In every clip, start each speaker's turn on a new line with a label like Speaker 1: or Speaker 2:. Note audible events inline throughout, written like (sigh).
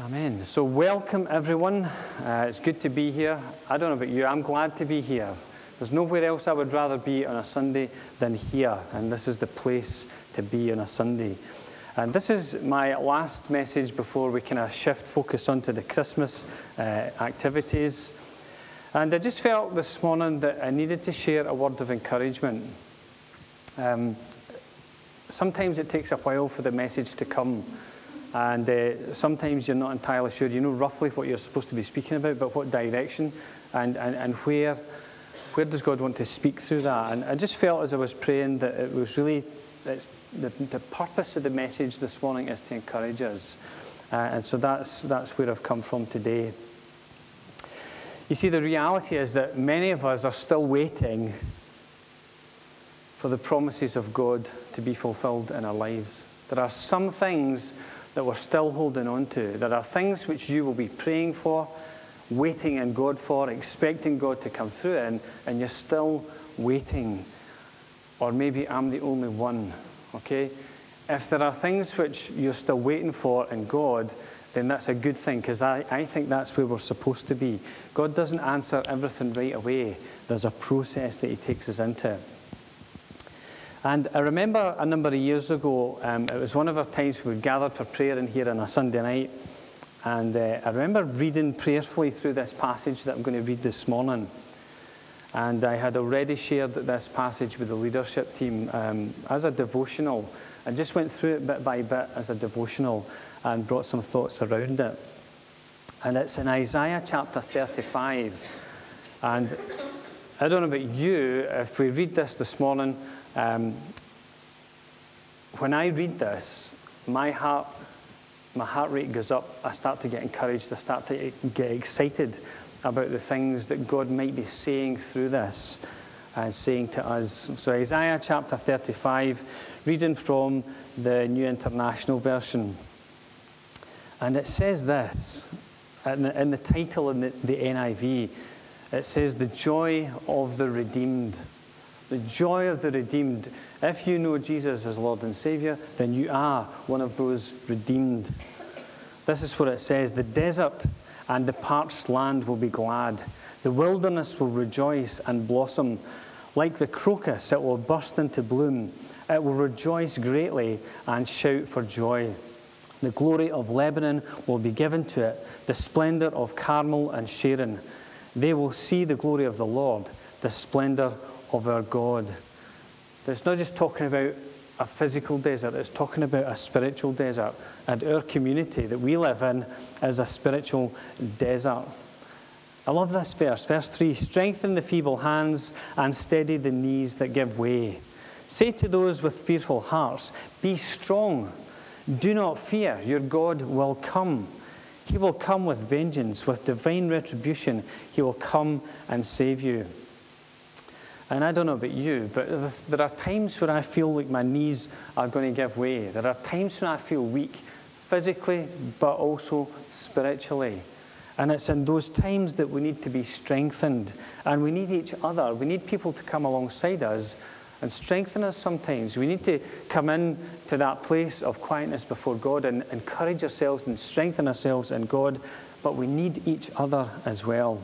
Speaker 1: Amen. So, welcome everyone. Uh, it's good to be here. I don't know about you, I'm glad to be here. There's nowhere else I would rather be on a Sunday than here, and this is the place to be on a Sunday. And this is my last message before we kind of shift focus onto the Christmas uh, activities. And I just felt this morning that I needed to share a word of encouragement. Um, sometimes it takes a while for the message to come. And uh, sometimes you're not entirely sure. You know roughly what you're supposed to be speaking about, but what direction and, and, and where, where does God want to speak through that? And I just felt as I was praying that it was really the, the purpose of the message this morning is to encourage us. Uh, and so that's, that's where I've come from today. You see, the reality is that many of us are still waiting for the promises of God to be fulfilled in our lives. There are some things that we're still holding on to. There are things which you will be praying for, waiting in God for, expecting God to come through, and, and you're still waiting. Or maybe I'm the only one, okay? If there are things which you're still waiting for in God, then that's a good thing because I, I think that's where we're supposed to be. God doesn't answer everything right away, there's a process that He takes us into. And I remember a number of years ago, um, it was one of our times we gathered for prayer in here on a Sunday night. And uh, I remember reading prayerfully through this passage that I'm going to read this morning. And I had already shared this passage with the leadership team um, as a devotional. I just went through it bit by bit as a devotional and brought some thoughts around it. And it's in Isaiah chapter 35. And I don't know about you, if we read this this morning, um, when I read this, my heart, my heart rate goes up. I start to get encouraged. I start to get excited about the things that God might be saying through this and saying to us. So, Isaiah chapter 35, reading from the New International Version. And it says this in the, in the title in the, the NIV it says, The joy of the redeemed the joy of the redeemed. If you know Jesus as Lord and Savior, then you are one of those redeemed. This is what it says The desert and the parched land will be glad, the wilderness will rejoice and blossom. Like the crocus, it will burst into bloom. It will rejoice greatly and shout for joy. The glory of Lebanon will be given to it, the splendor of Carmel and Sharon. They will see the glory of the Lord, the splendor of our God. It's not just talking about a physical desert, it's talking about a spiritual desert. And our community that we live in is a spiritual desert. I love this verse. Verse 3 Strengthen the feeble hands and steady the knees that give way. Say to those with fearful hearts, Be strong. Do not fear. Your God will come. He will come with vengeance, with divine retribution. He will come and save you. And I don't know about you, but there are times when I feel like my knees are going to give way. There are times when I feel weak, physically, but also spiritually. And it's in those times that we need to be strengthened. And we need each other. We need people to come alongside us and strengthen us sometimes. We need to come in to that place of quietness before God and encourage ourselves and strengthen ourselves in God. But we need each other as well.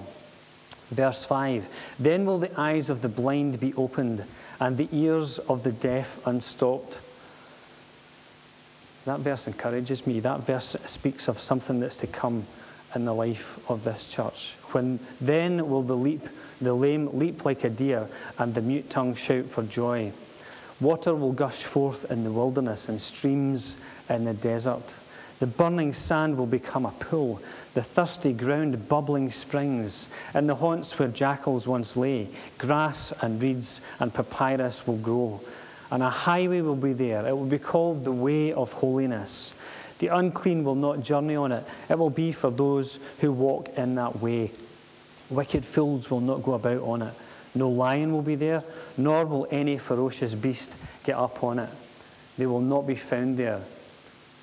Speaker 1: Verse 5 Then will the eyes of the blind be opened, and the ears of the deaf unstopped. That verse encourages me. That verse speaks of something that's to come in the life of this church. When then will the leap, the lame leap like a deer, and the mute tongue shout for joy. Water will gush forth in the wilderness and streams in the desert. The burning sand will become a pool, the thirsty ground bubbling springs. In the haunts where jackals once lay, grass and reeds and papyrus will grow. And a highway will be there. It will be called the way of holiness. The unclean will not journey on it. It will be for those who walk in that way. Wicked fools will not go about on it. No lion will be there, nor will any ferocious beast get up on it. They will not be found there.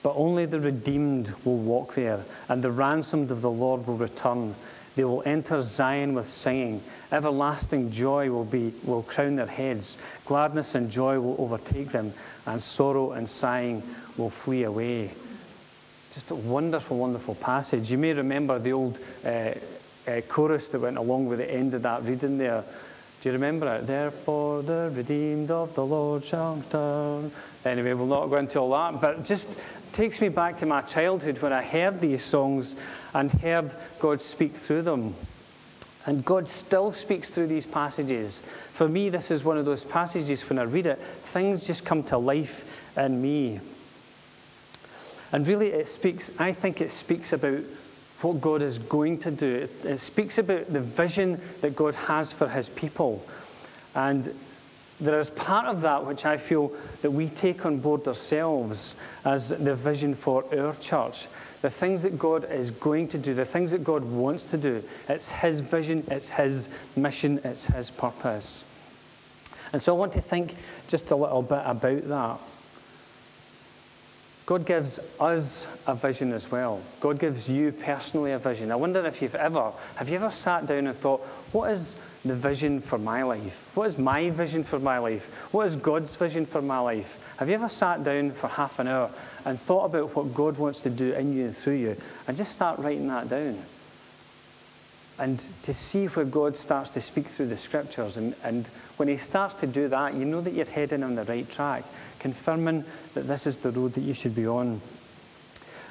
Speaker 1: But only the redeemed will walk there, and the ransomed of the Lord will return. They will enter Zion with singing. Everlasting joy will, be, will crown their heads. Gladness and joy will overtake them, and sorrow and sighing will flee away. just a wonderful, wonderful passage. You may remember the old uh, uh, chorus that went along with the end of that reading there. You remember it? Therefore, the redeemed of the Lord shall return. Anyway, we'll not go into all that, but just takes me back to my childhood when I heard these songs and heard God speak through them. And God still speaks through these passages. For me, this is one of those passages when I read it, things just come to life in me. And really, it speaks, I think it speaks about what God is going to do. It, it speaks about the vision that God has for his people. And there is part of that which I feel that we take on board ourselves as the vision for our church. The things that God is going to do, the things that God wants to do. It's His vision, it's His mission, it's His purpose. And so I want to think just a little bit about that. God gives us a vision as well. God gives you personally a vision. I wonder if you've ever, have you ever sat down and thought, what is the vision for my life? What is my vision for my life? What is God's vision for my life? Have you ever sat down for half an hour and thought about what God wants to do in you and through you and just start writing that down? And to see where God starts to speak through the scriptures. And, and when He starts to do that, you know that you're heading on the right track, confirming that this is the road that you should be on.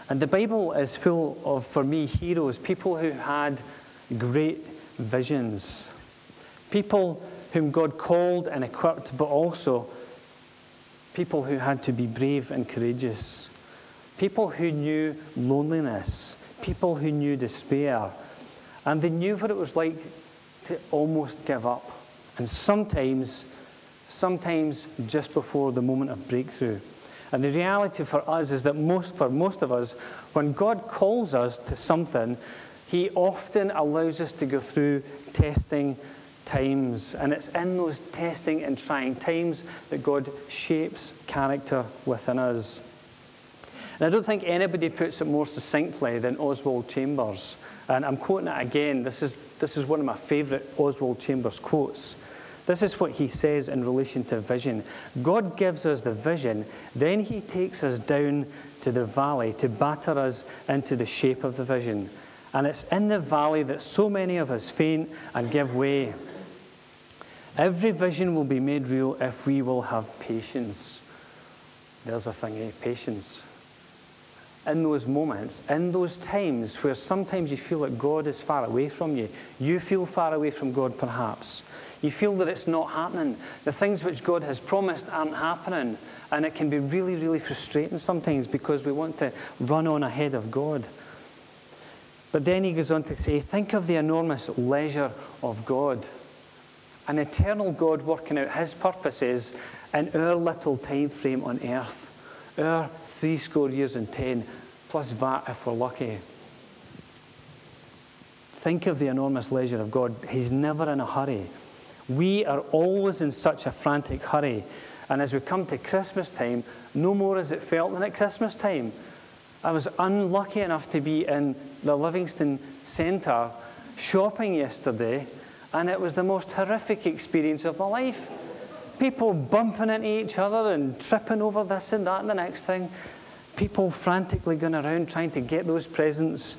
Speaker 1: And the Bible is full of, for me, heroes, people who had great visions. People whom God called and equipped, but also people who had to be brave and courageous. People who knew loneliness. People who knew despair. And they knew what it was like to almost give up. And sometimes, sometimes just before the moment of breakthrough. And the reality for us is that most, for most of us, when God calls us to something, He often allows us to go through testing times. And it's in those testing and trying times that God shapes character within us. And I don't think anybody puts it more succinctly than Oswald Chambers. And I'm quoting it again. This is, this is one of my favourite Oswald Chambers quotes. This is what he says in relation to vision. God gives us the vision, then he takes us down to the valley to batter us into the shape of the vision. And it's in the valley that so many of us faint and give way. Every vision will be made real if we will have patience. There's a thing, eh? Patience. In those moments, in those times where sometimes you feel that God is far away from you, you feel far away from God perhaps. You feel that it's not happening. The things which God has promised aren't happening. And it can be really, really frustrating sometimes because we want to run on ahead of God. But then he goes on to say, think of the enormous leisure of God an eternal God working out his purposes in our little time frame on earth, our three score years and ten, plus that if we're lucky. Think of the enormous leisure of God. He's never in a hurry. We are always in such a frantic hurry. And as we come to Christmas time, no more is it felt than at Christmas time. I was unlucky enough to be in the Livingston Centre shopping yesterday and it was the most horrific experience of my life. People bumping into each other and tripping over this and that and the next thing. People frantically going around trying to get those presents.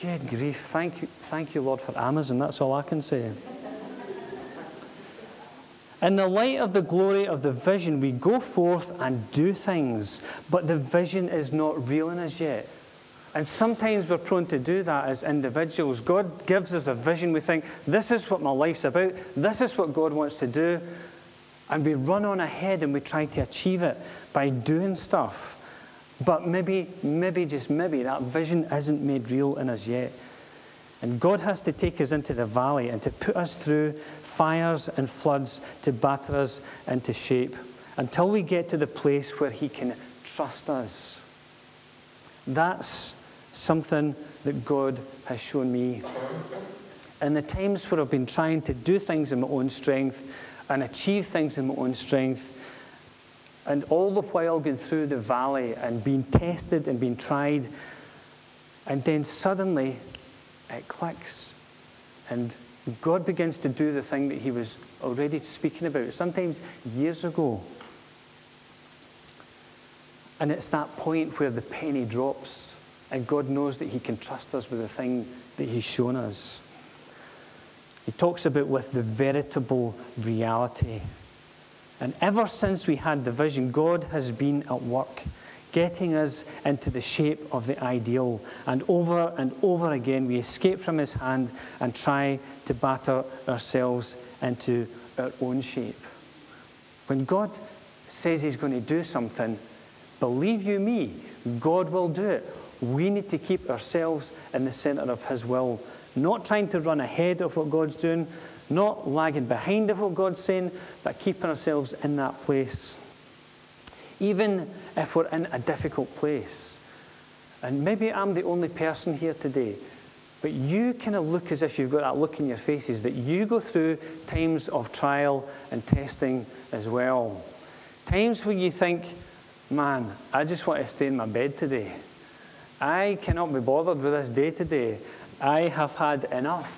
Speaker 1: Good grief. Thank you, thank you, Lord, for Amazon. That's all I can say. In the light of the glory of the vision, we go forth and do things, but the vision is not real in us yet. And sometimes we're prone to do that as individuals. God gives us a vision. We think, this is what my life's about. This is what God wants to do. And we run on ahead and we try to achieve it by doing stuff. But maybe, maybe, just maybe, that vision isn't made real in us yet. And God has to take us into the valley and to put us through fires and floods to batter us into shape until we get to the place where He can trust us. That's something that God has shown me. In the times where I've been trying to do things in my own strength and achieve things in my own strength, and all the while going through the valley and being tested and being tried, and then suddenly it clicks. And God begins to do the thing that He was already speaking about, sometimes years ago. And it's that point where the penny drops And God knows that He can trust us with the thing that He's shown us. He talks about with the veritable reality. And ever since we had the vision, God has been at work, getting us into the shape of the ideal. And over and over again, we escape from His hand and try to batter ourselves into our own shape. When God says He's going to do something, believe you me, God will do it. We need to keep ourselves in the center of His will, not trying to run ahead of what God's doing, not lagging behind of what God's saying, but keeping ourselves in that place. Even if we're in a difficult place. And maybe I'm the only person here today, but you kind of look as if you've got that look in your faces that you go through times of trial and testing as well. Times where you think, man, I just want to stay in my bed today. I cannot be bothered with this day today. I have had enough.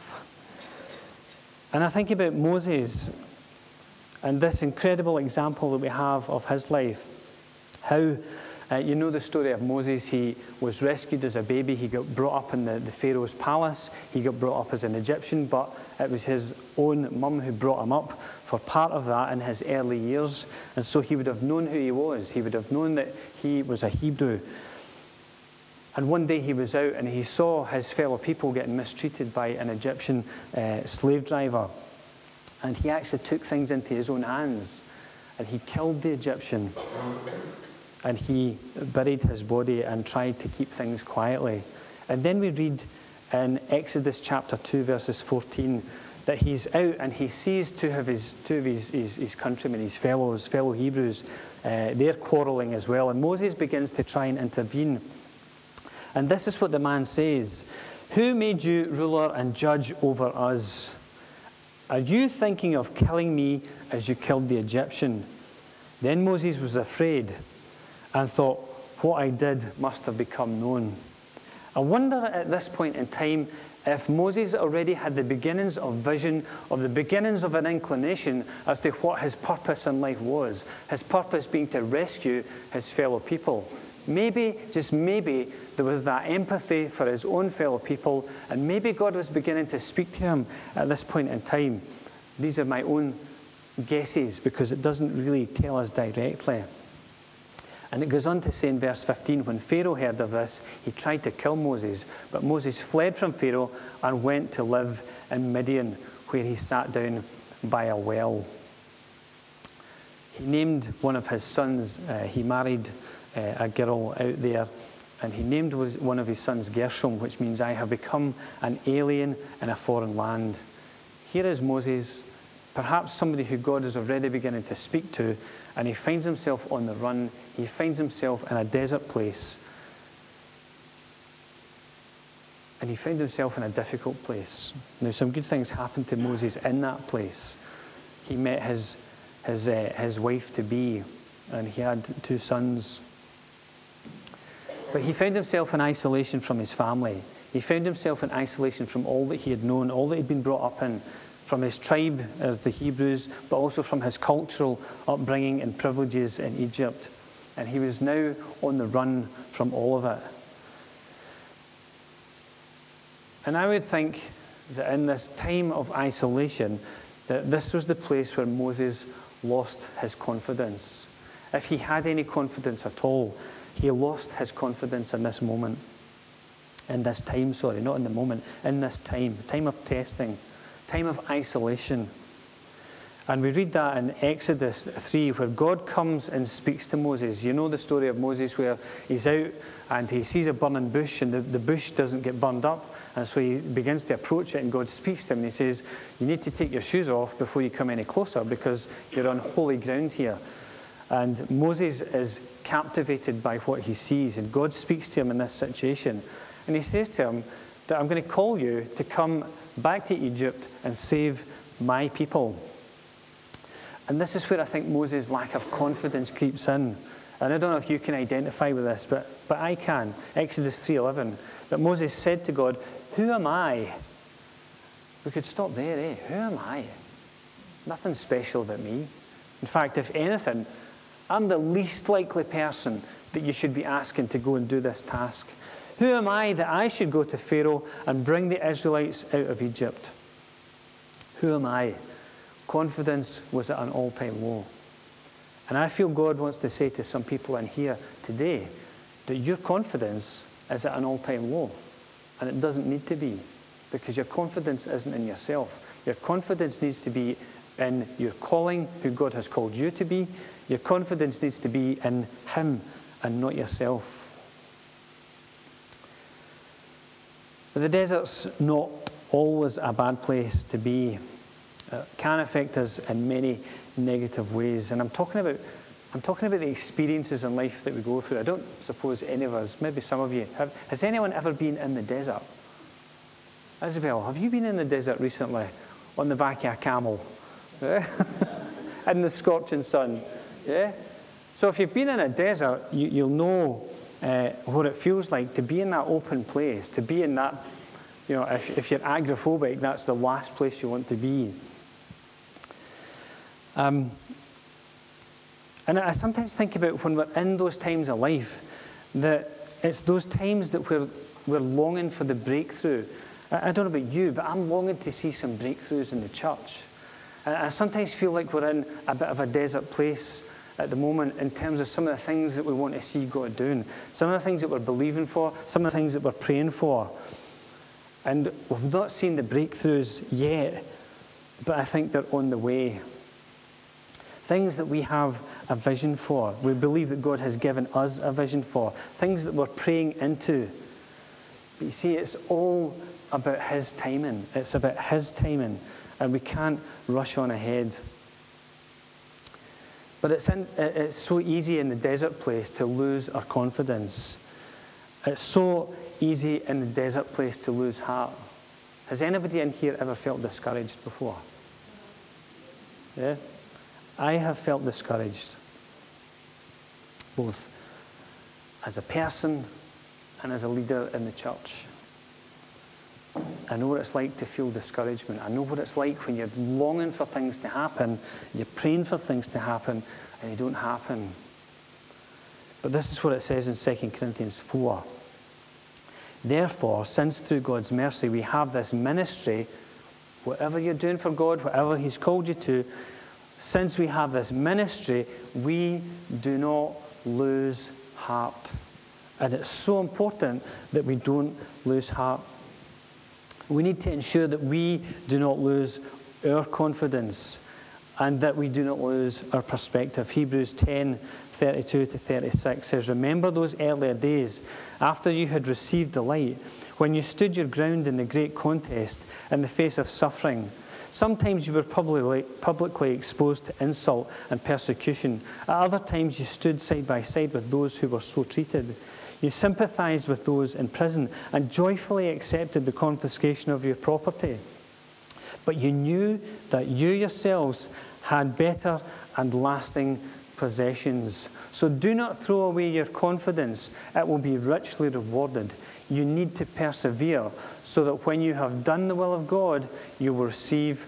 Speaker 1: And I think about Moses and this incredible example that we have of his life. How, uh, you know the story of Moses. He was rescued as a baby. He got brought up in the, the Pharaoh's palace. He got brought up as an Egyptian, but it was his own mum who brought him up for part of that in his early years. And so he would have known who he was. He would have known that he was a Hebrew. And one day he was out and he saw his fellow people getting mistreated by an Egyptian uh, slave driver. And he actually took things into his own hands and he killed the Egyptian. And he buried his body and tried to keep things quietly. And then we read in Exodus chapter 2, verses 14, that he's out and he sees two of his, two of his, his, his countrymen, his fellows, fellow Hebrews, uh, they're quarreling as well. And Moses begins to try and intervene. And this is what the man says Who made you ruler and judge over us? Are you thinking of killing me as you killed the Egyptian? Then Moses was afraid and thought, What I did must have become known. I wonder at this point in time if Moses already had the beginnings of vision, of the beginnings of an inclination as to what his purpose in life was, his purpose being to rescue his fellow people. Maybe, just maybe, there was that empathy for his own fellow people, and maybe God was beginning to speak to him at this point in time. These are my own guesses because it doesn't really tell us directly. And it goes on to say in verse 15 when Pharaoh heard of this, he tried to kill Moses, but Moses fled from Pharaoh and went to live in Midian, where he sat down by a well. He named one of his sons, uh, he married uh, a girl out there. And he named one of his sons Gershom, which means I have become an alien in a foreign land. Here is Moses, perhaps somebody who God is already beginning to speak to, and he finds himself on the run. He finds himself in a desert place. And he found himself in a difficult place. Now, some good things happened to Moses in that place. He met his, his, uh, his wife to be, and he had two sons. But he found himself in isolation from his family. He found himself in isolation from all that he had known, all that he'd been brought up in, from his tribe as the Hebrews, but also from his cultural upbringing and privileges in Egypt. And he was now on the run from all of it. And I would think that in this time of isolation, that this was the place where Moses lost his confidence. If he had any confidence at all, he lost his confidence in this moment. In this time, sorry, not in the moment, in this time, time of testing, time of isolation. And we read that in Exodus 3, where God comes and speaks to Moses. You know the story of Moses where he's out and he sees a burning bush, and the, the bush doesn't get burned up. And so he begins to approach it, and God speaks to him and he says, You need to take your shoes off before you come any closer because you're on holy ground here. And Moses is captivated by what he sees, and God speaks to him in this situation. And he says to him that I'm going to call you to come back to Egypt and save my people. And this is where I think Moses' lack of confidence creeps in. And I don't know if you can identify with this, but, but I can. Exodus 3.11. But Moses said to God, Who am I? We could stop there, eh? Who am I? Nothing special about me. In fact, if anything, I'm the least likely person that you should be asking to go and do this task. Who am I that I should go to Pharaoh and bring the Israelites out of Egypt? Who am I? Confidence was at an all time low. And I feel God wants to say to some people in here today that your confidence is at an all time low. And it doesn't need to be because your confidence isn't in yourself. Your confidence needs to be in your calling, who God has called you to be. Your confidence needs to be in Him and not yourself. The desert's not always a bad place to be. It can affect us in many negative ways. And I'm talking about I'm talking about the experiences in life that we go through. I don't suppose any of us, maybe some of you, have, has anyone ever been in the desert? Isabel, have you been in the desert recently on the back of a camel? Yeah? (laughs) in the scorching sun? Yeah? So if you've been in a desert, you, will know uh, what it feels like to be in that open place, to be in that, you know, if, if you're agoraphobic, that's the last place you want to be. Um, and I sometimes think about when we're in those times of life, that it's those times that we're, we're longing for the breakthrough. I, I don't know about you, but I'm longing to see some breakthroughs in the church. And I sometimes feel like we're in a bit of a desert place at the moment in terms of some of the things that we want to see God doing, some of the things that we're believing for, some of the things that we're praying for. And we've not seen the breakthroughs yet, but I think they're on the way. Things that we have a vision for, we believe that God has given us a vision for, things that we're praying into. But you see, it's all about His timing. It's about His timing, and we can't rush on ahead. But it's, in, it's so easy in the desert place to lose our confidence. It's so easy in the desert place to lose heart. Has anybody in here ever felt discouraged before? Yeah? I have felt discouraged, both as a person and as a leader in the church. I know what it's like to feel discouragement. I know what it's like when you're longing for things to happen, you're praying for things to happen, and they don't happen. But this is what it says in 2 Corinthians 4. Therefore, since through God's mercy we have this ministry, whatever you're doing for God, whatever He's called you to, since we have this ministry, we do not lose heart. And it's so important that we don't lose heart. We need to ensure that we do not lose our confidence and that we do not lose our perspective. Hebrews 10 32 to 36 says, Remember those earlier days after you had received the light, when you stood your ground in the great contest in the face of suffering. Sometimes you were publicly, publicly exposed to insult and persecution. At other times, you stood side by side with those who were so treated. You sympathized with those in prison and joyfully accepted the confiscation of your property. But you knew that you yourselves had better and lasting possessions. So do not throw away your confidence, it will be richly rewarded. You need to persevere so that when you have done the will of God, you will receive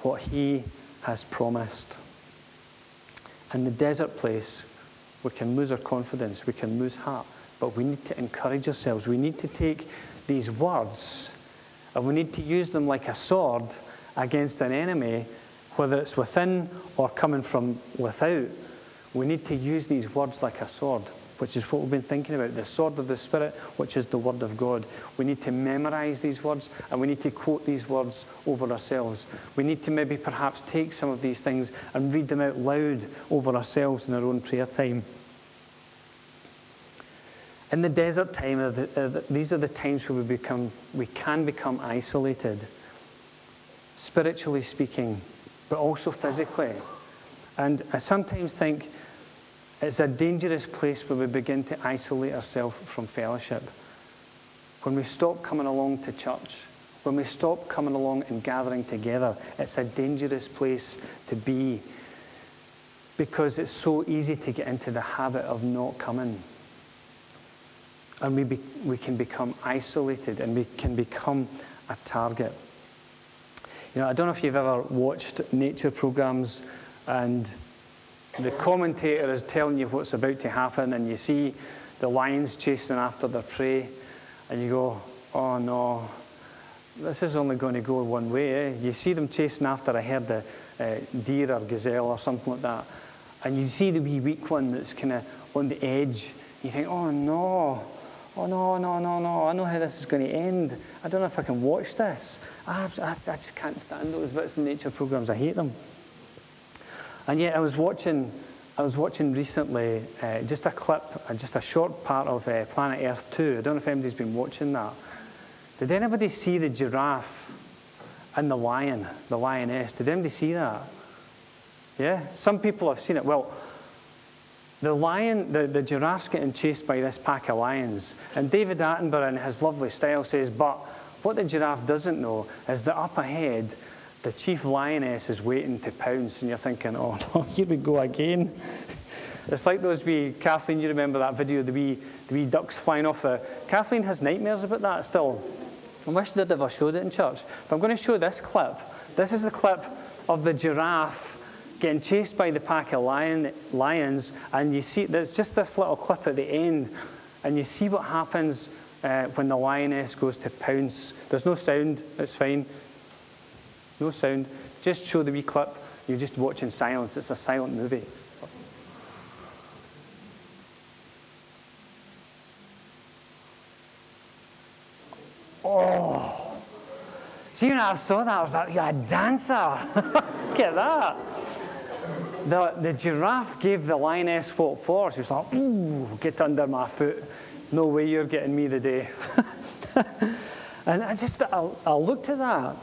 Speaker 1: what He has promised. In the desert place, we can lose our confidence, we can lose heart. But we need to encourage ourselves. We need to take these words and we need to use them like a sword against an enemy, whether it's within or coming from without. We need to use these words like a sword, which is what we've been thinking about the sword of the Spirit, which is the Word of God. We need to memorize these words and we need to quote these words over ourselves. We need to maybe perhaps take some of these things and read them out loud over ourselves in our own prayer time. In the desert time, uh, uh, these are the times where we, become, we can become isolated, spiritually speaking, but also physically. And I sometimes think it's a dangerous place where we begin to isolate ourselves from fellowship. When we stop coming along to church, when we stop coming along and gathering together, it's a dangerous place to be because it's so easy to get into the habit of not coming and we, be, we can become isolated and we can become a target. You know, I don't know if you've ever watched nature programs and the commentator is telling you what's about to happen and you see the lions chasing after their prey and you go, oh no, this is only going to go one way. Eh? You see them chasing after a herd of uh, deer or gazelle or something like that, and you see the wee weak one that's kind of on the edge. You think, oh no, oh no, no, no, no, I know how this is going to end. I don't know if I can watch this. I, I, I just can't stand those bits in nature programs. I hate them. And yet I was watching, I was watching recently uh, just a clip, uh, just a short part of uh, Planet Earth 2. I don't know if anybody's been watching that. Did anybody see the giraffe and the lion, the lioness? Did anybody see that? Yeah? Some people have seen it. Well, the lion, the, the giraffe's getting chased by this pack of lions. And David Attenborough, in his lovely style, says, But what the giraffe doesn't know is that up ahead, the chief lioness is waiting to pounce, and you're thinking, oh (laughs) no, here we go again. It's like those wee, Kathleen, you remember that video, the wee, the wee ducks flying off the. Kathleen has nightmares about that still. I wish they'd ever showed it in church. But I'm going to show this clip. This is the clip of the giraffe getting chased by the pack of lion, lions, and you see there's just this little clip at the end, and you see what happens uh, when the lioness goes to pounce. There's no sound, it's fine. No sound. Just show the wee clip. You're just watch in silence. It's a silent movie. Oh. See, when I saw that, I was like, you're a dancer. (laughs) Look at that. The, the giraffe gave the lioness what for. She was like, ooh, get under my foot. No way you're getting me today. (laughs) and I just, I, I looked at that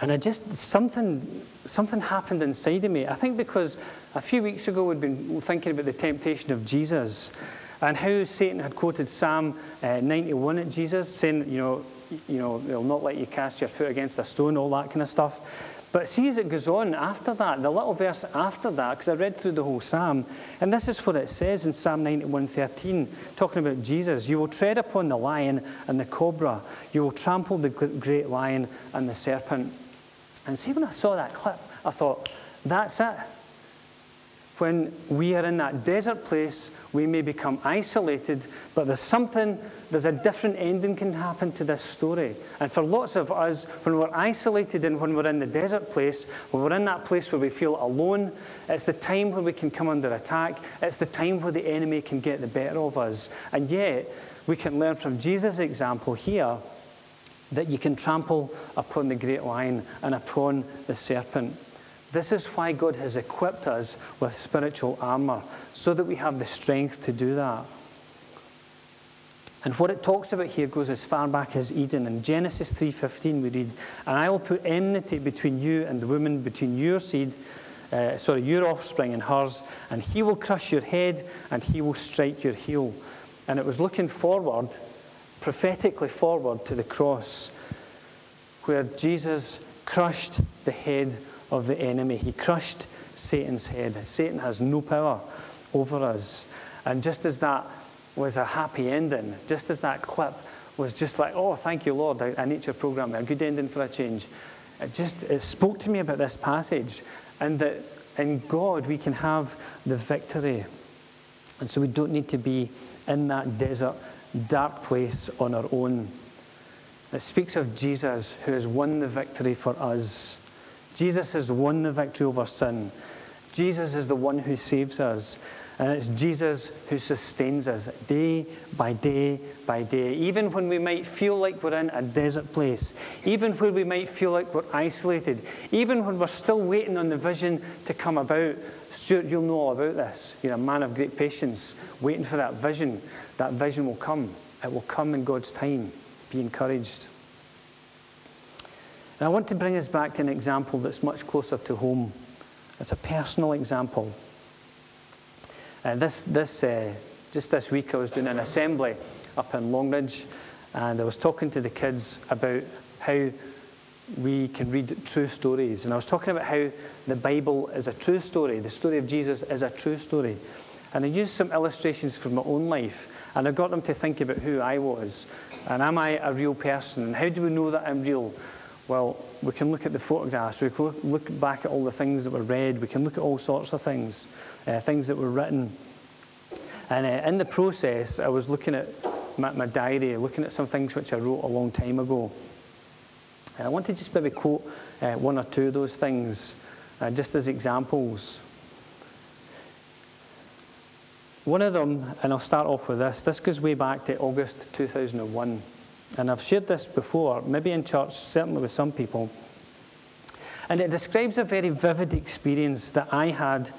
Speaker 1: and I just, something, something happened inside of me. I think because a few weeks ago we'd been thinking about the temptation of Jesus and how Satan had quoted Psalm uh, 91 at Jesus, saying, you know, you know, they'll not let you cast your foot against a stone, all that kind of stuff. But see, as it goes on after that, the little verse after that, because I read through the whole psalm, and this is what it says in Psalm 91:13, talking about Jesus. You will tread upon the lion and the cobra. You will trample the great lion and the serpent. And see, when I saw that clip, I thought, that's it. When we are in that desert place, we may become isolated, but there's something, there's a different ending can happen to this story. And for lots of us, when we're isolated and when we're in the desert place, when we're in that place where we feel alone, it's the time when we can come under attack. It's the time where the enemy can get the better of us. And yet, we can learn from Jesus' example here that you can trample upon the great lion and upon the serpent. This is why God has equipped us with spiritual armor, so that we have the strength to do that. And what it talks about here goes as far back as Eden. In Genesis 3:15 we read, "And I will put enmity between you and the woman, between your seed, uh, sorry, your offspring and hers, and he will crush your head, and he will strike your heel." And it was looking forward prophetically forward to the cross, where Jesus crushed the head of the enemy. He crushed Satan's head. Satan has no power over us. And just as that was a happy ending, just as that clip was just like, oh, thank you, Lord, a nature program, a good ending for a change. It just it spoke to me about this passage and that in God we can have the victory. And so we don't need to be in that desert dark place on our own. It speaks of Jesus who has won the victory for us. Jesus has won the victory over sin. Jesus is the one who saves us. And it's Jesus who sustains us day by day by day. Even when we might feel like we're in a desert place, even when we might feel like we're isolated, even when we're still waiting on the vision to come about. Stuart, you'll know all about this. You're a man of great patience, waiting for that vision. That vision will come. It will come in God's time. Be encouraged. And I want to bring us back to an example that's much closer to home. It's a personal example. Uh, this, this, uh, just this week, I was doing an assembly up in Longridge, and I was talking to the kids about how we can read true stories. And I was talking about how the Bible is a true story, the story of Jesus is a true story. And I used some illustrations from my own life, and I got them to think about who I was. And am I a real person? And how do we know that I'm real? Well, we can look at the photographs, we can look back at all the things that were read, we can look at all sorts of things, uh, things that were written. And uh, in the process, I was looking at my, my diary, looking at some things which I wrote a long time ago. And I want to just maybe quote uh, one or two of those things uh, just as examples. One of them, and I'll start off with this, this goes way back to August 2001. And I've shared this before, maybe in church, certainly with some people. And it describes a very vivid experience that I had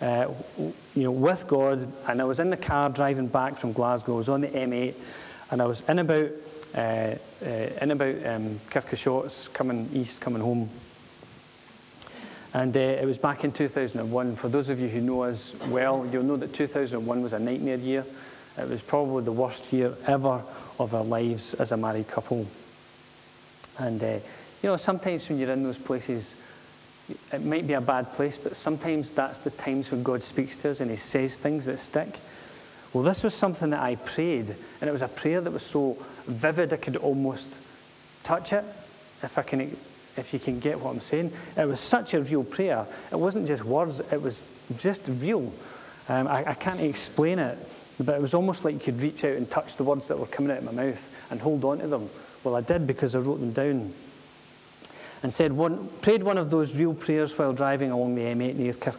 Speaker 1: uh, you know, with God. And I was in the car driving back from Glasgow. I was on the M8, and I was in about uh, uh, in about um, coming east, coming home. And uh, it was back in 2001. For those of you who know us well, you'll know that 2001 was a nightmare year. It was probably the worst year ever of our lives as a married couple. And, uh, you know, sometimes when you're in those places, it might be a bad place, but sometimes that's the times when God speaks to us and He says things that stick. Well, this was something that I prayed, and it was a prayer that was so vivid I could almost touch it, if I can, if you can get what I'm saying. It was such a real prayer. It wasn't just words; it was just real. Um, I, I can't explain it, but it was almost like you could reach out and touch the words that were coming out of my mouth and hold on to them. Well, I did because I wrote them down. And said one, prayed one of those real prayers while driving along the M8 near Kirk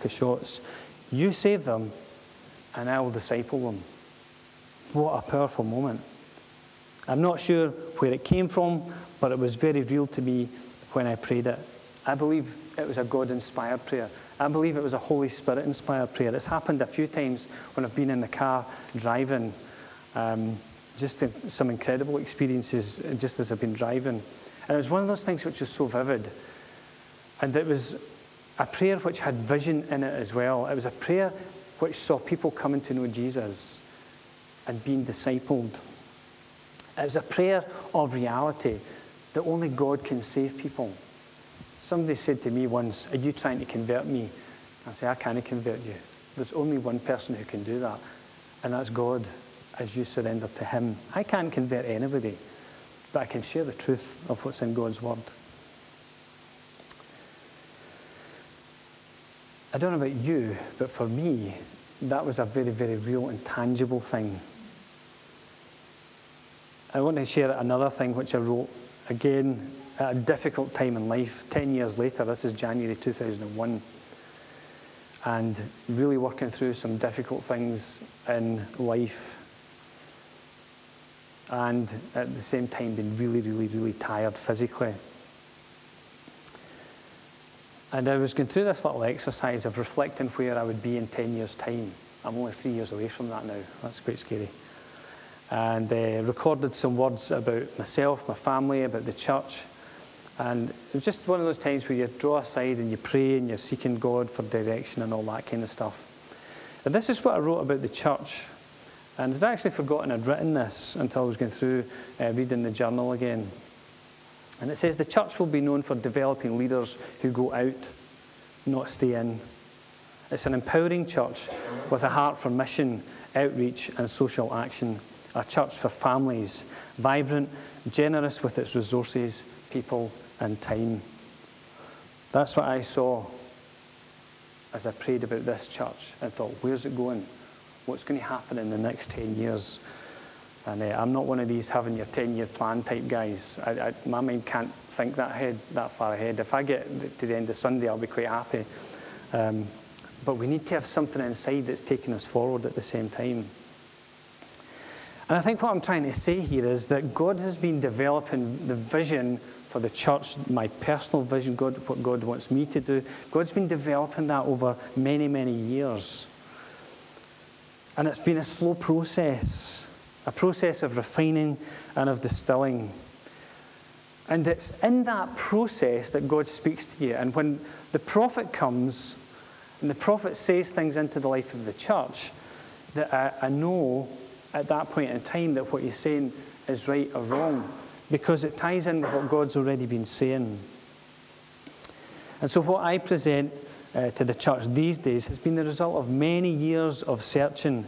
Speaker 1: You save them, and I will disciple them. What a powerful moment. I'm not sure where it came from, but it was very real to me when I prayed it. I believe it was a God inspired prayer. I believe it was a Holy Spirit inspired prayer. It's happened a few times when I've been in the car driving. Um, just some incredible experiences just as I've been driving. And it was one of those things which was so vivid. And it was a prayer which had vision in it as well. It was a prayer which saw people coming to know Jesus and being discipled. It was a prayer of reality that only God can save people. Somebody said to me once, Are you trying to convert me? I say, I can't convert you. There's only one person who can do that, and that's God as you surrender to Him. I can't convert anybody, but I can share the truth of what's in God's Word. I don't know about you, but for me, that was a very, very real and tangible thing. I want to share another thing which I wrote again at a difficult time in life. Ten years later, this is January 2001, and really working through some difficult things in life. And at the same time, being really, really, really tired physically. And I was going through this little exercise of reflecting where I would be in 10 years' time. I'm only three years away from that now. That's quite scary and uh, recorded some words about myself, my family, about the church. And it was just one of those times where you draw aside and you pray and you're seeking God for direction and all that kind of stuff. And this is what I wrote about the church. And I'd actually forgotten I'd written this until I was going through uh, reading the journal again. And it says the church will be known for developing leaders who go out, not stay in. It's an empowering church with a heart for mission, outreach, and social action a church for families, vibrant, generous with its resources, people, and time. That's what I saw as I prayed about this church. and thought, where's it going? What's going to happen in the next 10 years? And uh, I'm not one of these having your 10 year plan type guys. I, I, my mind can't think that ahead, that far ahead. If I get to the end of Sunday, I'll be quite happy. Um, but we need to have something inside that's taking us forward at the same time. And I think what I'm trying to say here is that God has been developing the vision for the church, my personal vision, God, what God wants me to do. God's been developing that over many, many years. And it's been a slow process, a process of refining and of distilling. And it's in that process that God speaks to you. And when the prophet comes and the prophet says things into the life of the church, that I, I know at that point in time that what you're saying is right or wrong because it ties in with what God's already been saying. And so, what I present uh, to the church these days has been the result of many years of searching.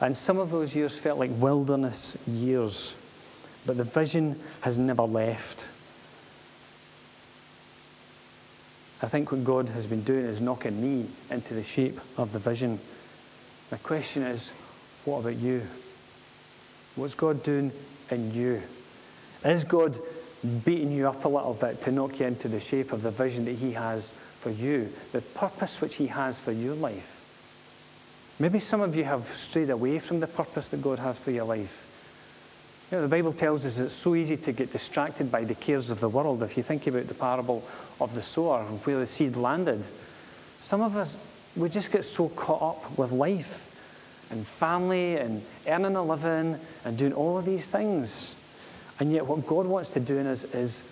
Speaker 1: And some of those years felt like wilderness years. But the vision has never left. I think what God has been doing is knocking me into the shape of the vision. The question is, what about you? What's God doing in you? Is God beating you up a little bit to knock you into the shape of the vision that He has for you, the purpose which He has for your life? Maybe some of you have strayed away from the purpose that God has for your life. You know, the Bible tells us it's so easy to get distracted by the cares of the world. If you think about the parable of the sower and where the seed landed, some of us, we just get so caught up with life and family and earning a living and doing all of these things. And yet, what God wants to do in us is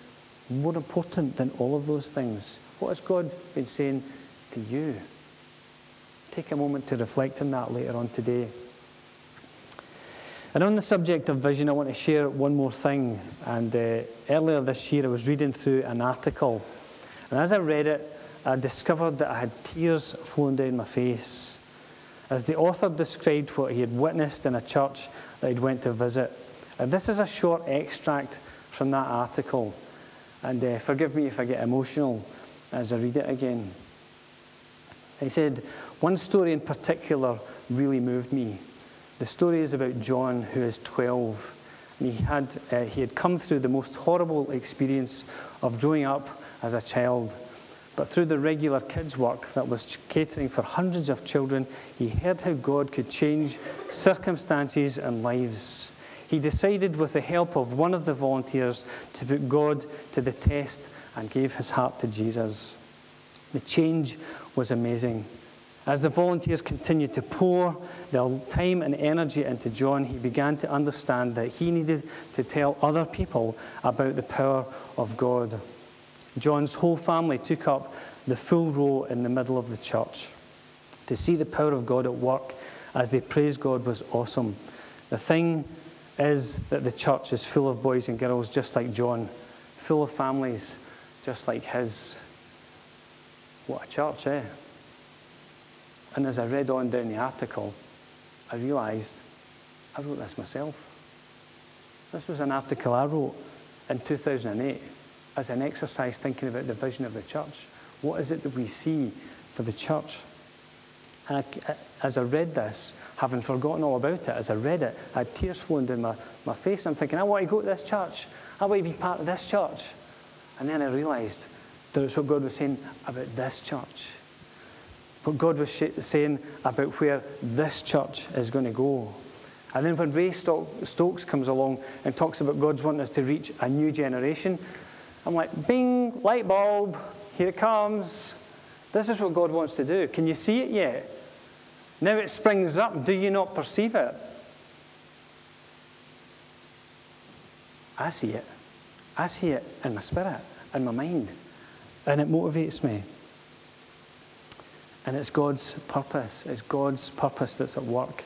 Speaker 1: more important than all of those things. What has God been saying to you? Take a moment to reflect on that later on today. And on the subject of vision, I want to share one more thing. And uh, earlier this year, I was reading through an article. And as I read it, I discovered that I had tears flowing down my face as the author described what he had witnessed in a church that he'd went to visit. And this is a short extract from that article. And uh, forgive me if I get emotional as I read it again. He said, One story in particular really moved me. The story is about John, who is 12. And he had, uh, he had come through the most horrible experience of growing up as a child. But through the regular kids' work that was catering for hundreds of children, he heard how God could change circumstances and lives. He decided, with the help of one of the volunteers, to put God to the test and gave his heart to Jesus. The change was amazing. As the volunteers continued to pour their time and energy into John, he began to understand that he needed to tell other people about the power of God. John's whole family took up the full row in the middle of the church. To see the power of God at work as they praised God was awesome. The thing is that the church is full of boys and girls just like John, full of families just like his. What a church, eh? And as I read on down the article, I realised I wrote this myself. This was an article I wrote in 2008 as an exercise thinking about the vision of the church. What is it that we see for the church? And I, as I read this, having forgotten all about it, as I read it, I had tears flowing down my, my face. I'm thinking, I want to go to this church. I want to be part of this church. And then I realised that it's what God was saying about this church what God was saying about where this church is going to go. And then when Ray Stokes comes along and talks about God's wanting us to reach a new generation, I'm like, bing, light bulb, here it comes. This is what God wants to do. Can you see it yet? Now it springs up. Do you not perceive it? I see it. I see it in my spirit, in my mind, and it motivates me. And it's God's purpose. It's God's purpose that's at work.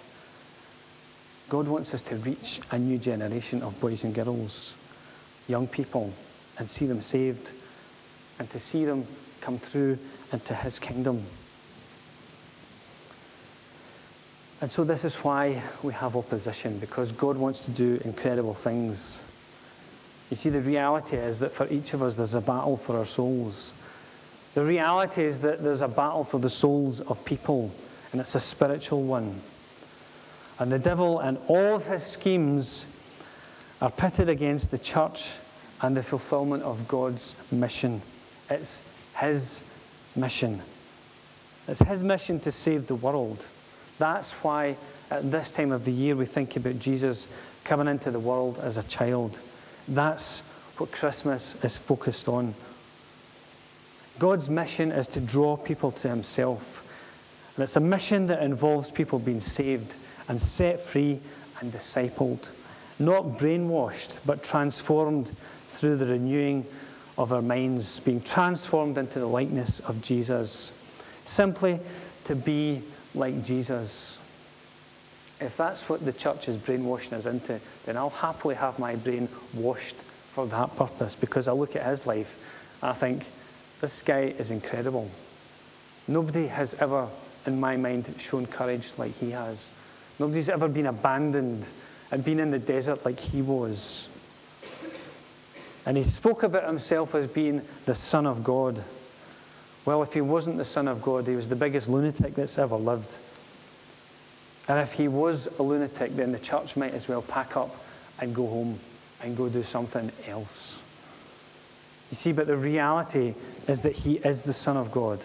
Speaker 1: God wants us to reach a new generation of boys and girls, young people, and see them saved and to see them come through into His kingdom. And so, this is why we have opposition, because God wants to do incredible things. You see, the reality is that for each of us, there's a battle for our souls. The reality is that there's a battle for the souls of people, and it's a spiritual one. And the devil and all of his schemes are pitted against the church and the fulfillment of God's mission. It's his mission. It's his mission to save the world. That's why at this time of the year we think about Jesus coming into the world as a child. That's what Christmas is focused on. God's mission is to draw people to Himself. And it's a mission that involves people being saved and set free and discipled, not brainwashed, but transformed through the renewing of our minds, being transformed into the likeness of Jesus. Simply to be like Jesus. If that's what the church is brainwashing us into, then I'll happily have my brain washed for that purpose because I look at his life I think, this guy is incredible. Nobody has ever, in my mind, shown courage like he has. Nobody's ever been abandoned and been in the desert like he was. And he spoke about himself as being the Son of God. Well, if he wasn't the Son of God, he was the biggest lunatic that's ever lived. And if he was a lunatic, then the church might as well pack up and go home and go do something else. You see, but the reality is that he is the Son of God.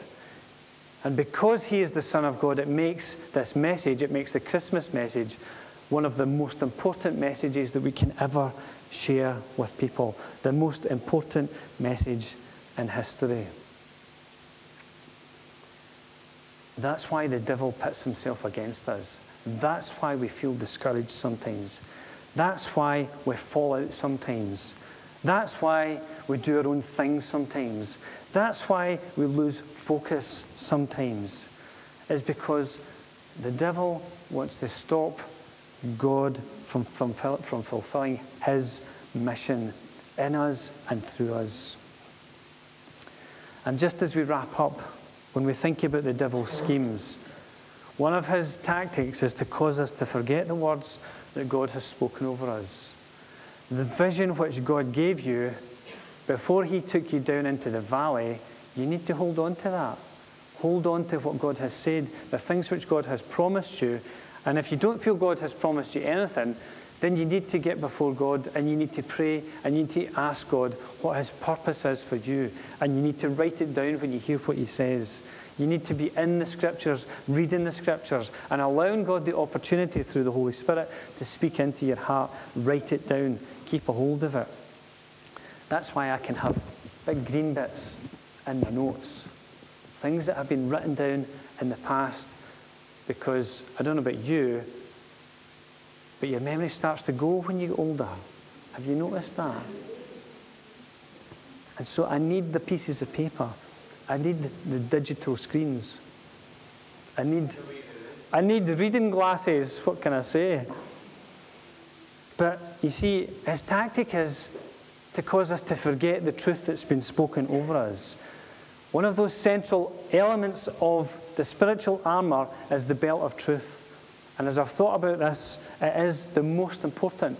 Speaker 1: And because he is the Son of God, it makes this message, it makes the Christmas message, one of the most important messages that we can ever share with people. The most important message in history. That's why the devil pits himself against us. That's why we feel discouraged sometimes. That's why we fall out sometimes. That's why we do our own thing sometimes. That's why we lose focus sometimes. Is because the devil wants to stop God from, from, from fulfilling his mission in us and through us. And just as we wrap up, when we think about the devil's schemes, one of his tactics is to cause us to forget the words that God has spoken over us. The vision which God gave you before he took you down into the valley, you need to hold on to that. Hold on to what God has said, the things which God has promised you. And if you don't feel God has promised you anything, then you need to get before God and you need to pray and you need to ask God what His purpose is for you. And you need to write it down when you hear what He says. You need to be in the Scriptures, reading the Scriptures, and allowing God the opportunity through the Holy Spirit to speak into your heart. Write it down, keep a hold of it. That's why I can have big green bits in my notes. Things that have been written down in the past, because I don't know about you, but your memory starts to go when you get older. Have you noticed that? And so I need the pieces of paper. I need the digital screens. I need, I need reading glasses. What can I say? But you see, his tactic is to cause us to forget the truth that's been spoken over us. One of those central elements of the spiritual armour is the belt of truth. And as I've thought about this, it is the most important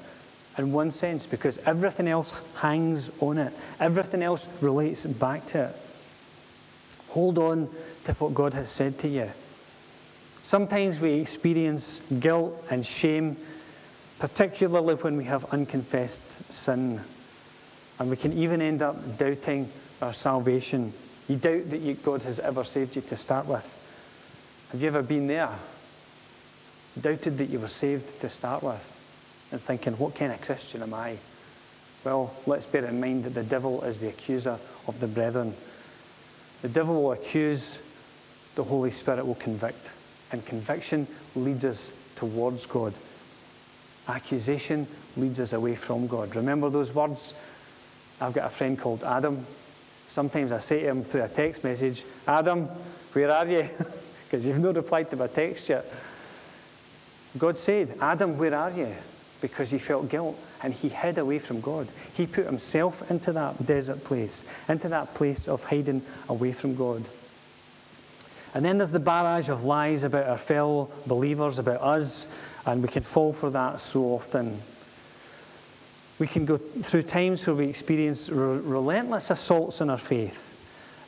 Speaker 1: in one sense because everything else hangs on it, everything else relates back to it. Hold on to what God has said to you. Sometimes we experience guilt and shame, particularly when we have unconfessed sin. And we can even end up doubting our salvation. You doubt that you, God has ever saved you to start with. Have you ever been there? Doubted that you were saved to start with and thinking, what kind of Christian am I? Well, let's bear in mind that the devil is the accuser of the brethren. The devil will accuse, the Holy Spirit will convict. And conviction leads us towards God. Accusation leads us away from God. Remember those words? I've got a friend called Adam. Sometimes I say to him through a text message, Adam, where are you? (laughs) Because you've not replied to my text yet. God said, Adam, where are you? Because he felt guilt and he hid away from God. He put himself into that desert place, into that place of hiding away from God. And then there's the barrage of lies about our fellow believers, about us, and we can fall for that so often. We can go through times where we experience re- relentless assaults on our faith.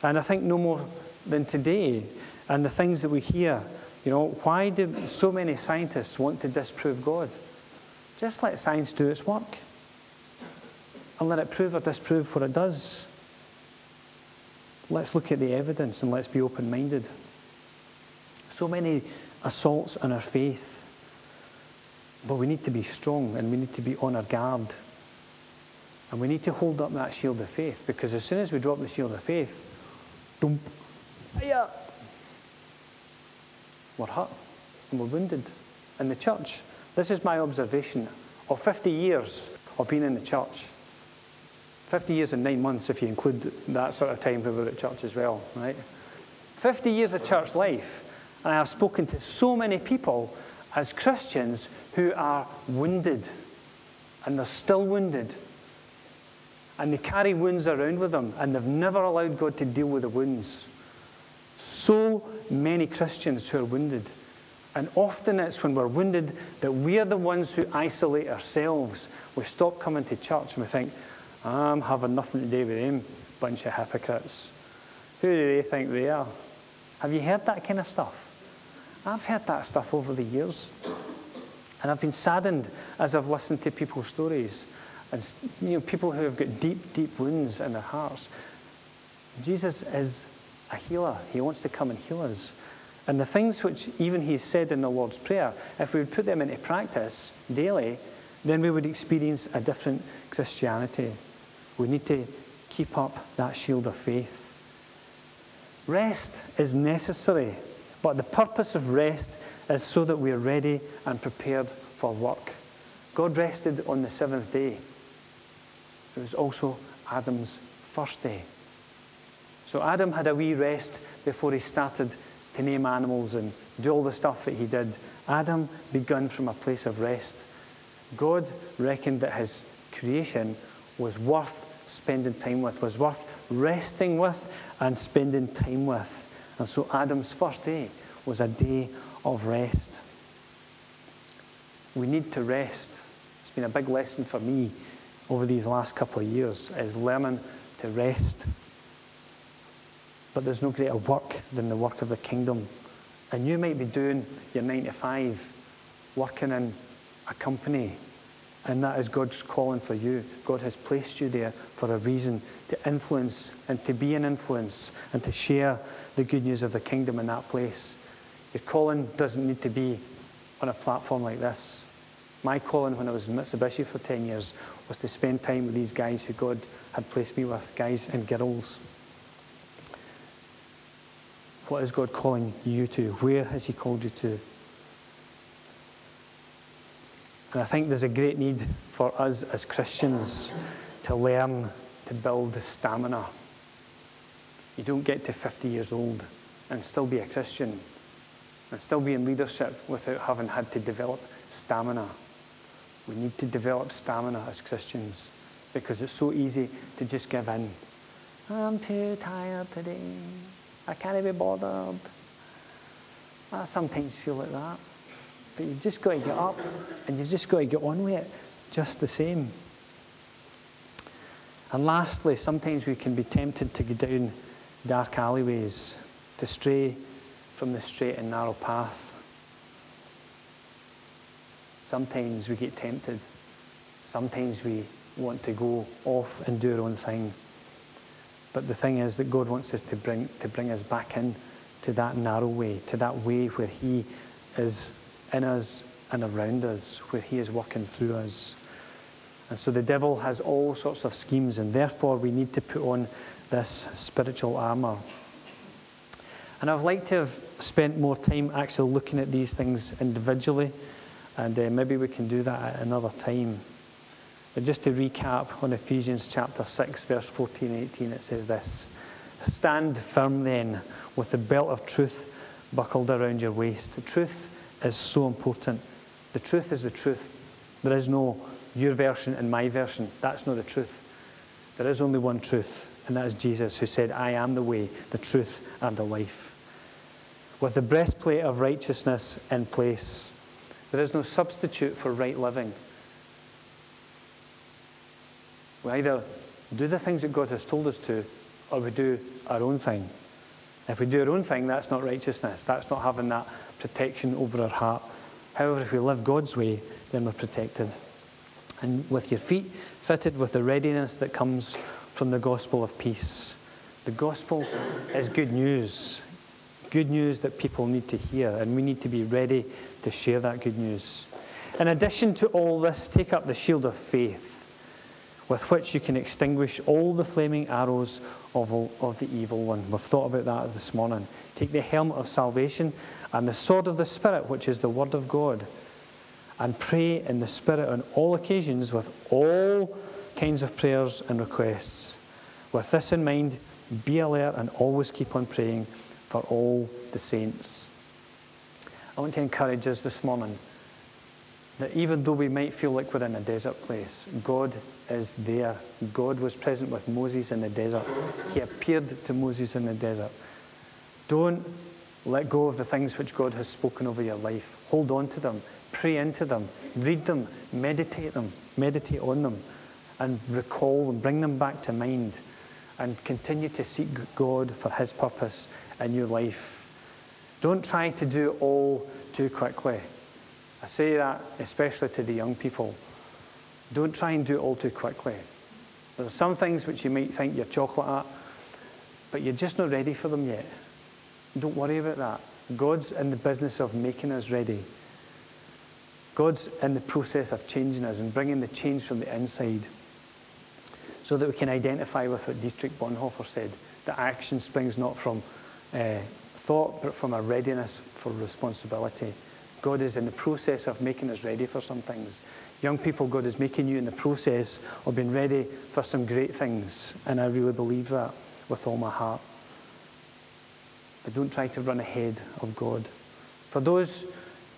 Speaker 1: And I think no more than today, and the things that we hear you know, why do so many scientists want to disprove God? Just let science do its work and let it prove or disprove what it does. Let's look at the evidence and let's be open minded. So many assaults on our faith, but we need to be strong and we need to be on our guard. And we need to hold up that shield of faith because as soon as we drop the shield of faith, boom, yeah, we're hurt and we're wounded in the church. This is my observation of 50 years of being in the church. 50 years and nine months, if you include that sort of time we were at church as well, right? 50 years of church life, and I have spoken to so many people as Christians who are wounded, and they're still wounded, and they carry wounds around with them, and they've never allowed God to deal with the wounds so many Christians who are wounded. And often it's when we're wounded that we are the ones who isolate ourselves. We stop coming to church and we think, I'm having nothing to do with them, bunch of hypocrites. Who do they think they are? Have you heard that kind of stuff? I've heard that stuff over the years. And I've been saddened as I've listened to people's stories and you know, people who have got deep, deep wounds in their hearts. Jesus is a healer. He wants to come and heal us. And the things which even he said in the Lord's Prayer, if we would put them into practice daily, then we would experience a different Christianity. We need to keep up that shield of faith. Rest is necessary, but the purpose of rest is so that we are ready and prepared for work. God rested on the seventh day. It was also Adam's first day. So Adam had a wee rest before he started to name animals and do all the stuff that he did. Adam began from a place of rest. God reckoned that his creation was worth spending time with, was worth resting with and spending time with. And so Adam's first day was a day of rest. We need to rest. It's been a big lesson for me over these last couple of years is learning to rest. But there's no greater work than the work of the kingdom. And you might be doing your 9 to 5, working in a company, and that is God's calling for you. God has placed you there for a reason to influence and to be an influence and to share the good news of the kingdom in that place. Your calling doesn't need to be on a platform like this. My calling when I was in Mitsubishi for 10 years was to spend time with these guys who God had placed me with, guys and girls. What is God calling you to? Where has He called you to? And I think there's a great need for us as Christians to learn to build stamina. You don't get to 50 years old and still be a Christian and still be in leadership without having had to develop stamina. We need to develop stamina as Christians because it's so easy to just give in. I'm too tired today. I can't be bothered. Uh, I sometimes feel like that. But you've just got to get up and you've just got to get on with it just the same. And lastly, sometimes we can be tempted to go down dark alleyways, to stray from the straight and narrow path. Sometimes we get tempted. Sometimes we want to go off and do our own thing. But the thing is that God wants us to bring, to bring us back in to that narrow way, to that way where He is in us and around us, where He is working through us. And so the devil has all sorts of schemes, and therefore we need to put on this spiritual armour. And I'd like to have spent more time actually looking at these things individually, and uh, maybe we can do that at another time. But just to recap on Ephesians chapter 6, verse 14 and 18, it says this Stand firm then, with the belt of truth buckled around your waist. The truth is so important. The truth is the truth. There is no your version and my version. That's not the truth. There is only one truth, and that is Jesus, who said, I am the way, the truth, and the life. With the breastplate of righteousness in place, there is no substitute for right living. We either do the things that God has told us to, or we do our own thing. If we do our own thing, that's not righteousness. That's not having that protection over our heart. However, if we live God's way, then we're protected. And with your feet fitted with the readiness that comes from the gospel of peace. The gospel is good news. Good news that people need to hear, and we need to be ready to share that good news. In addition to all this, take up the shield of faith with which you can extinguish all the flaming arrows of, of the evil one. We've thought about that this morning. Take the helmet of salvation and the sword of the Spirit, which is the Word of God, and pray in the Spirit on all occasions with all kinds of prayers and requests. With this in mind, be alert and always keep on praying for all the saints. I want to encourage us this morning that even though we might feel like we're in a desert place, God is there. God was present with Moses in the desert. He appeared to Moses in the desert. Don't let go of the things which God has spoken over your life. Hold on to them, pray into them, read them, meditate them, meditate on them, and recall and bring them back to mind, and continue to seek God for His purpose in your life. Don't try to do it all too quickly. I say that especially to the young people. Don't try and do it all too quickly. There are some things which you might think you're chocolate at, but you're just not ready for them yet. Don't worry about that. God's in the business of making us ready. God's in the process of changing us and bringing the change from the inside so that we can identify with what Dietrich Bonhoeffer said that action springs not from uh, thought but from a readiness for responsibility. God is in the process of making us ready for some things. Young people, God is making you in the process of being ready for some great things, and I really believe that with all my heart. But don't try to run ahead of God. For those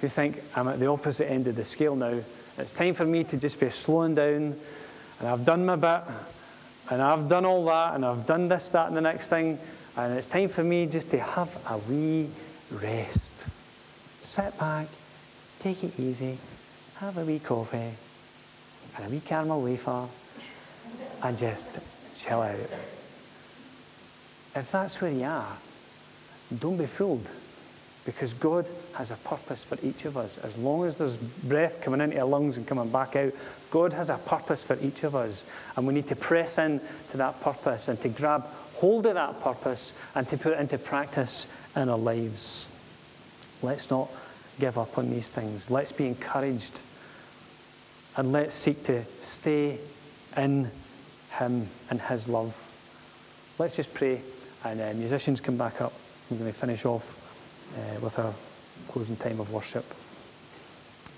Speaker 1: who think I'm at the opposite end of the scale now, it's time for me to just be slowing down, and I've done my bit, and I've done all that, and I've done this, that, and the next thing, and it's time for me just to have a wee rest. Sit back, take it easy, have a wee coffee, and a wee caramel wafer, and just chill out. If that's where you are, don't be fooled because God has a purpose for each of us. As long as there's breath coming into our lungs and coming back out, God has a purpose for each of us. And we need to press in to that purpose and to grab hold of that purpose and to put it into practice in our lives. Let's not give up on these things. Let's be encouraged and let's seek to stay in Him and His love. Let's just pray, and uh, musicians come back up. We're going to finish off uh, with our closing time of worship.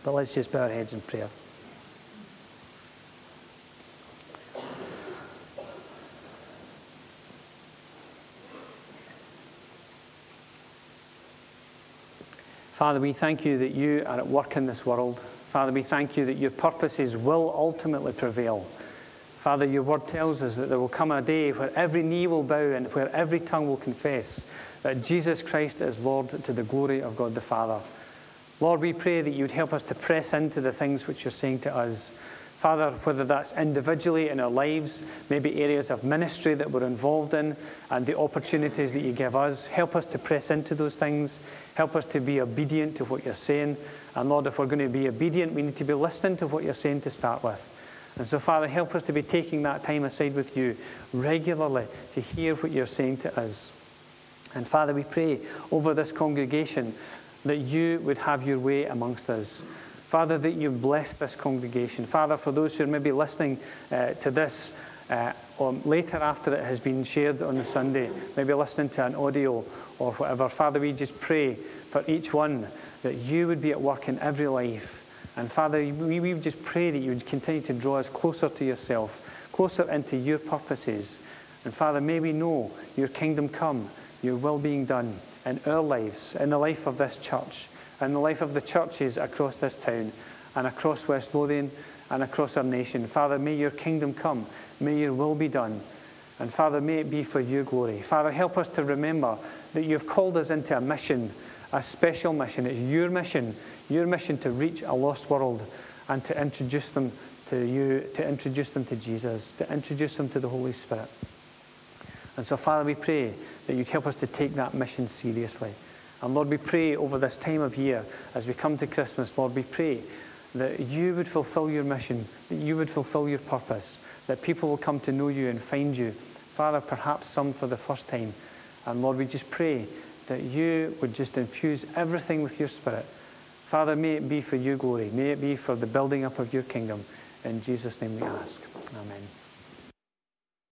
Speaker 1: But let's just bow our heads in prayer. Father, we thank you that you are at work in this world. Father, we thank you that your purposes will ultimately prevail. Father, your word tells us that there will come a day where every knee will bow and where every tongue will confess that Jesus Christ is Lord to the glory of God the Father. Lord, we pray that you would help us to press into the things which you're saying to us. Father, whether that's individually in our lives, maybe areas of ministry that we're involved in, and the opportunities that you give us, help us to press into those things. Help us to be obedient to what you're saying. And Lord, if we're going to be obedient, we need to be listening to what you're saying to start with. And so, Father, help us to be taking that time aside with you regularly to hear what you're saying to us. And Father, we pray over this congregation that you would have your way amongst us. Father, that you bless this congregation. Father, for those who are maybe listening uh, to this uh, or later after it has been shared on the Sunday, maybe listening to an audio or whatever, Father, we just pray for each one that you would be at work in every life. And Father, we, we just pray that you would continue to draw us closer to yourself, closer into your purposes. And Father, may we know your kingdom come your will being done in our lives, in the life of this church, in the life of the churches across this town and across West Lothian and across our nation. Father, may your kingdom come. May your will be done. And Father, may it be for your glory. Father, help us to remember that you've called us into a mission, a special mission. It's your mission, your mission to reach a lost world and to introduce them to you, to introduce them to Jesus, to introduce them to the Holy Spirit. And so, Father, we pray that you'd help us to take that mission seriously. And Lord, we pray over this time of year as we come to Christmas, Lord, we pray that you would fulfill your mission, that you would fulfill your purpose, that people will come to know you and find you. Father, perhaps some for the first time. And Lord, we just pray that you would just infuse everything with your spirit. Father, may it be for your glory. May it be for the building up of your kingdom. In Jesus' name we ask. Amen.